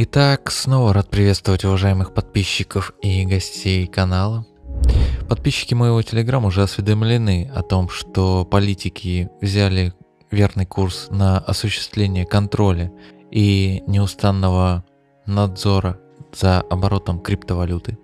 Итак, снова рад приветствовать уважаемых подписчиков и гостей канала. Подписчики моего телеграм уже осведомлены о том, что политики взяли верный курс на осуществление контроля и неустанного надзора за оборотом криптовалюты.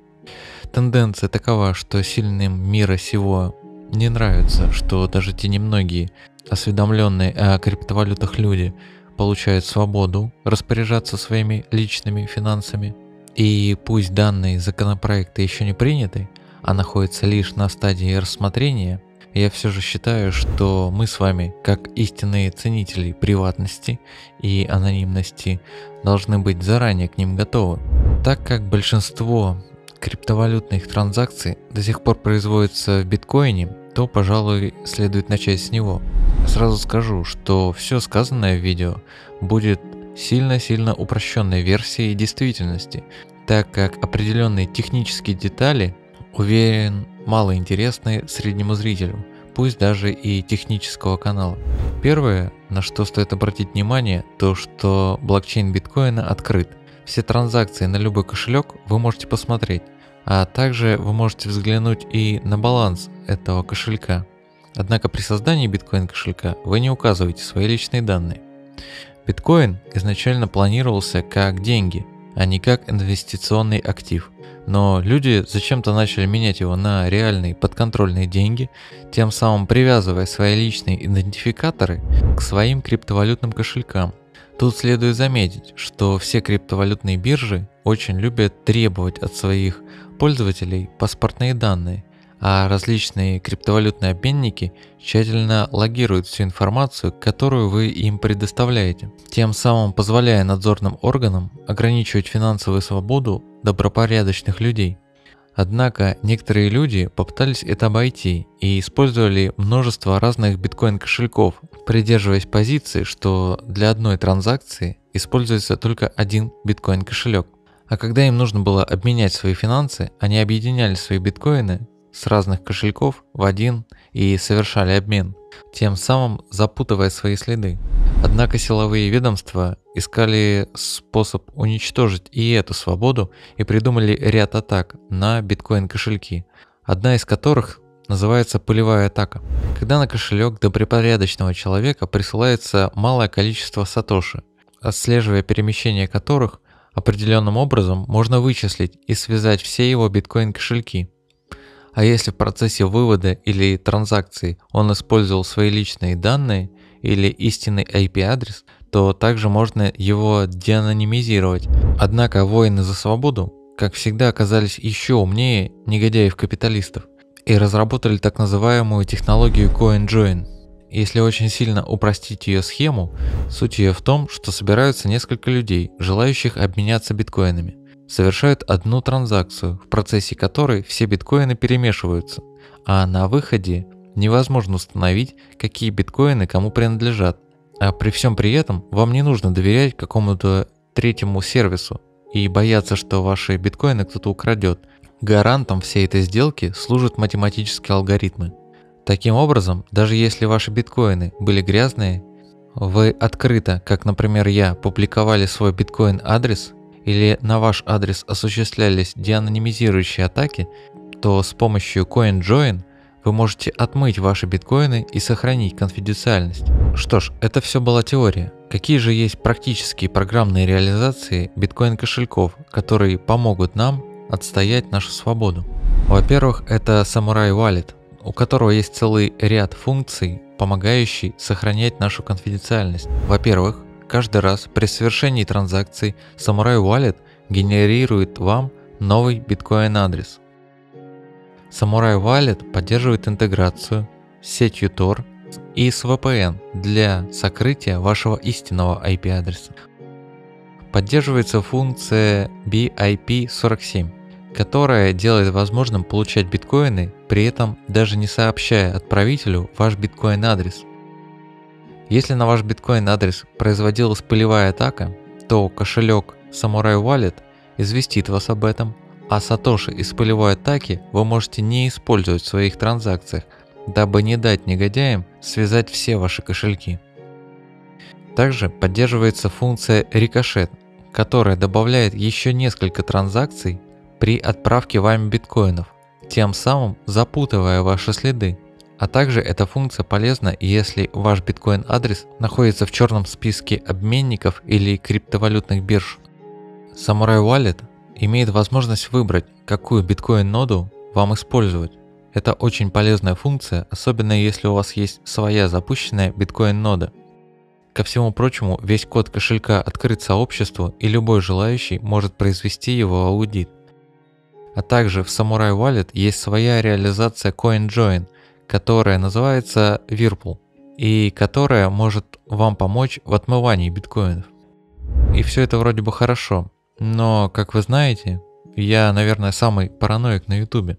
Тенденция такова, что сильным мира сего не нравится, что даже те немногие осведомленные о криптовалютах люди получают свободу распоряжаться своими личными финансами. И пусть данные законопроекты еще не приняты, а находятся лишь на стадии рассмотрения, я все же считаю, что мы с вами, как истинные ценители приватности и анонимности, должны быть заранее к ним готовы. Так как большинство криптовалютных транзакций до сих пор производится в биткоине, то, пожалуй, следует начать с него. Сразу скажу, что все сказанное в видео будет сильно-сильно упрощенной версией действительности, так как определенные технические детали, уверен, мало интересны среднему зрителю, пусть даже и технического канала. Первое, на что стоит обратить внимание, то что блокчейн биткоина открыт. Все транзакции на любой кошелек вы можете посмотреть, а также вы можете взглянуть и на баланс этого кошелька. Однако при создании биткоин кошелька вы не указываете свои личные данные. Биткоин изначально планировался как деньги, а не как инвестиционный актив. Но люди зачем-то начали менять его на реальные подконтрольные деньги, тем самым привязывая свои личные идентификаторы к своим криптовалютным кошелькам. Тут следует заметить, что все криптовалютные биржи очень любят требовать от своих пользователей паспортные данные, а различные криптовалютные обменники тщательно логируют всю информацию, которую вы им предоставляете, тем самым позволяя надзорным органам ограничивать финансовую свободу добропорядочных людей. Однако некоторые люди попытались это обойти и использовали множество разных биткоин-кошельков, придерживаясь позиции, что для одной транзакции используется только один биткоин-кошелек. А когда им нужно было обменять свои финансы, они объединяли свои биткоины с разных кошельков в один и совершали обмен, тем самым запутывая свои следы. Однако силовые ведомства искали способ уничтожить и эту свободу и придумали ряд атак на биткоин-кошельки, одна из которых называется пылевая атака. Когда на кошелек добропорядочного человека присылается малое количество сатоши, отслеживая перемещение которых определенным образом можно вычислить и связать все его биткоин-кошельки. А если в процессе вывода или транзакции он использовал свои личные данные или истинный IP-адрес, то также можно его деанонимизировать. Однако воины за свободу, как всегда, оказались еще умнее негодяев-капиталистов и разработали так называемую технологию CoinJoin. Если очень сильно упростить ее схему, суть ее в том, что собираются несколько людей, желающих обменяться биткоинами. Совершают одну транзакцию, в процессе которой все биткоины перемешиваются, а на выходе невозможно установить, какие биткоины кому принадлежат. А при всем при этом вам не нужно доверять какому-то третьему сервису и бояться, что ваши биткоины кто-то украдет. Гарантом всей этой сделки служат математические алгоритмы. Таким образом, даже если ваши биткоины были грязные, вы открыто, как, например, я, публиковали свой биткоин-адрес или на ваш адрес осуществлялись деанонимизирующие атаки, то с помощью CoinJoin вы можете отмыть ваши биткоины и сохранить конфиденциальность. Что ж, это все была теория. Какие же есть практические программные реализации биткоин кошельков, которые помогут нам отстоять нашу свободу? Во-первых, это Samurai Wallet, у которого есть целый ряд функций, помогающий сохранять нашу конфиденциальность. Во-первых, каждый раз при совершении транзакции Samurai Wallet генерирует вам новый биткоин-адрес. Samurai Wallet поддерживает интеграцию с сетью Tor и с VPN для сокрытия вашего истинного IP-адреса. Поддерживается функция BIP47, которая делает возможным получать биткоины, при этом даже не сообщая отправителю ваш биткоин-адрес. Если на ваш биткоин-адрес производилась пылевая атака, то кошелек Samurai Wallet известит вас об этом, а сатоши из пылевой атаки вы можете не использовать в своих транзакциях, дабы не дать негодяям связать все ваши кошельки. Также поддерживается функция рикошет, которая добавляет еще несколько транзакций при отправке вами биткоинов, тем самым запутывая ваши следы. А также эта функция полезна, если ваш биткоин-адрес находится в черном списке обменников или криптовалютных бирж. Samurai Wallet имеет возможность выбрать, какую биткоин-ноду вам использовать. Это очень полезная функция, особенно если у вас есть своя запущенная биткоин-нода. Ко всему прочему, весь код кошелька открыт сообществу и любой желающий может произвести его аудит. А также в Samurai Wallet есть своя реализация CoinJoin, которая называется Virpul и которая может вам помочь в отмывании биткоинов. И все это вроде бы хорошо, но, как вы знаете, я, наверное, самый параноик на ютубе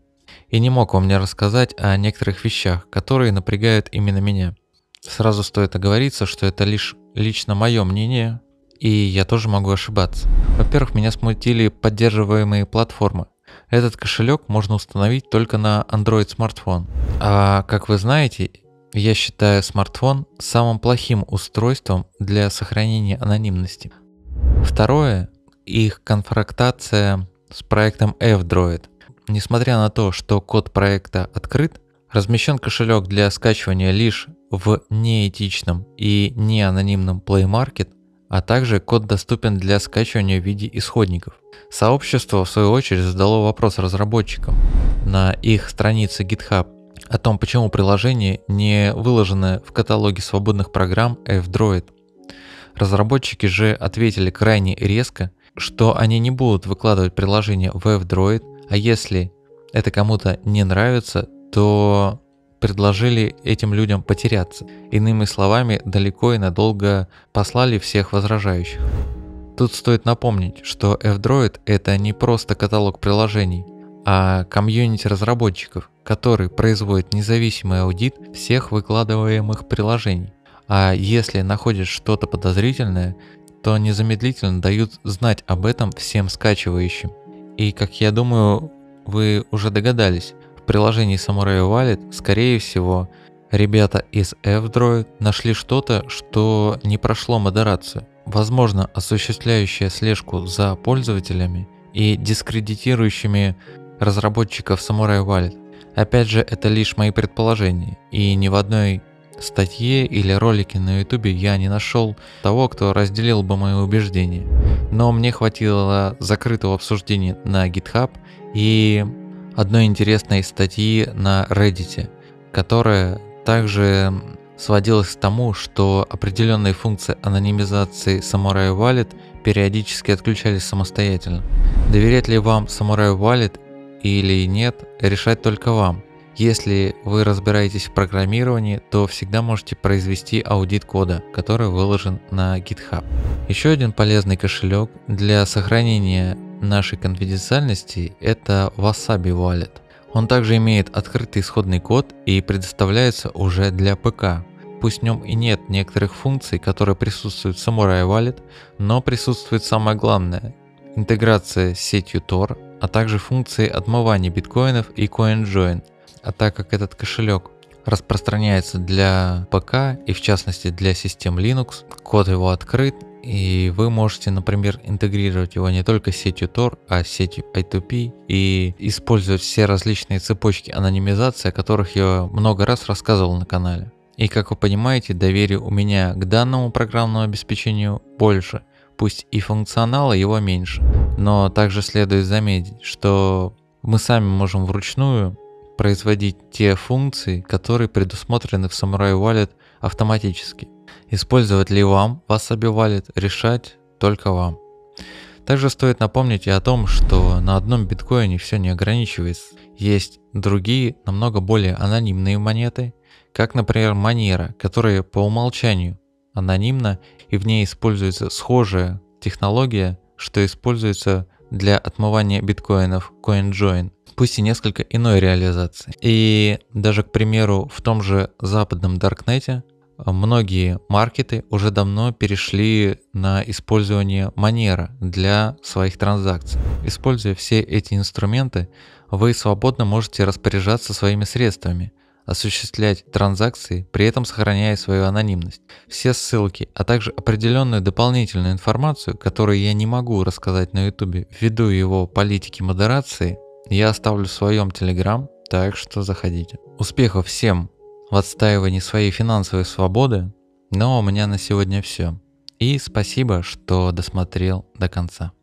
и не мог вам не рассказать о некоторых вещах, которые напрягают именно меня. Сразу стоит оговориться, что это лишь лично мое мнение, и я тоже могу ошибаться. Во-первых, меня смутили поддерживаемые платформы. Этот кошелек можно установить только на Android смартфон. А как вы знаете, я считаю смартфон самым плохим устройством для сохранения анонимности. Второе, их конфрактация с проектом F-Droid. Несмотря на то, что код проекта открыт, размещен кошелек для скачивания лишь в неэтичном и неанонимном Play Market, а также код доступен для скачивания в виде исходников. Сообщество, в свою очередь, задало вопрос разработчикам на их странице GitHub о том, почему приложение не выложено в каталоге свободных программ F-Droid. Разработчики же ответили крайне резко, что они не будут выкладывать приложение в F-Droid, а если это кому-то не нравится, то предложили этим людям потеряться. Иными словами, далеко и надолго послали всех возражающих. Тут стоит напомнить, что F-Droid это не просто каталог приложений, а комьюнити разработчиков, который производит независимый аудит всех выкладываемых приложений. А если находят что-то подозрительное, то незамедлительно дают знать об этом всем скачивающим. И как я думаю, вы уже догадались, приложении Samurai Wallet, скорее всего, ребята из F-Droid нашли что-то, что не прошло модерацию. Возможно, осуществляющее слежку за пользователями и дискредитирующими разработчиков Samurai Wallet. Опять же, это лишь мои предположения, и ни в одной статье или ролике на ютубе я не нашел того, кто разделил бы мои убеждения. Но мне хватило закрытого обсуждения на GitHub и одной интересной статьи на Reddit, которая также сводилась к тому, что определенные функции анонимизации Samurai Wallet периодически отключались самостоятельно. Доверять ли вам Samurai Wallet или нет, решать только вам. Если вы разбираетесь в программировании, то всегда можете произвести аудит кода, который выложен на GitHub. Еще один полезный кошелек для сохранения нашей конфиденциальности – это Wasabi Wallet. Он также имеет открытый исходный код и предоставляется уже для ПК. Пусть в нем и нет некоторых функций, которые присутствуют в Samurai Wallet, но присутствует самое главное – интеграция с сетью Tor, а также функции отмывания биткоинов и CoinJoin – а так как этот кошелек распространяется для ПК и в частности для систем Linux, код его открыт, и вы можете, например, интегрировать его не только с сетью Tor, а с сетью I2P и использовать все различные цепочки анонимизации, о которых я много раз рассказывал на канале. И как вы понимаете, доверие у меня к данному программному обеспечению больше, пусть и функционала его меньше. Но также следует заметить, что мы сами можем вручную производить те функции, которые предусмотрены в Samurai Wallet автоматически. Использовать ли вам Wasabi Wallet, решать только вам. Также стоит напомнить и о том, что на одном биткоине все не ограничивается. Есть другие, намного более анонимные монеты, как, например, Monero, которая по умолчанию анонимна и в ней используется схожая технология, что используется для отмывания биткоинов CoinJoin пусть и несколько иной реализации. И даже, к примеру, в том же западном Даркнете многие маркеты уже давно перешли на использование манера для своих транзакций. Используя все эти инструменты, вы свободно можете распоряжаться своими средствами, осуществлять транзакции, при этом сохраняя свою анонимность. Все ссылки, а также определенную дополнительную информацию, которую я не могу рассказать на YouTube ввиду его политики модерации, я оставлю в своем Telegram, так что заходите. Успехов всем в отстаивании своей финансовой свободы. Но у меня на сегодня все. И спасибо, что досмотрел до конца.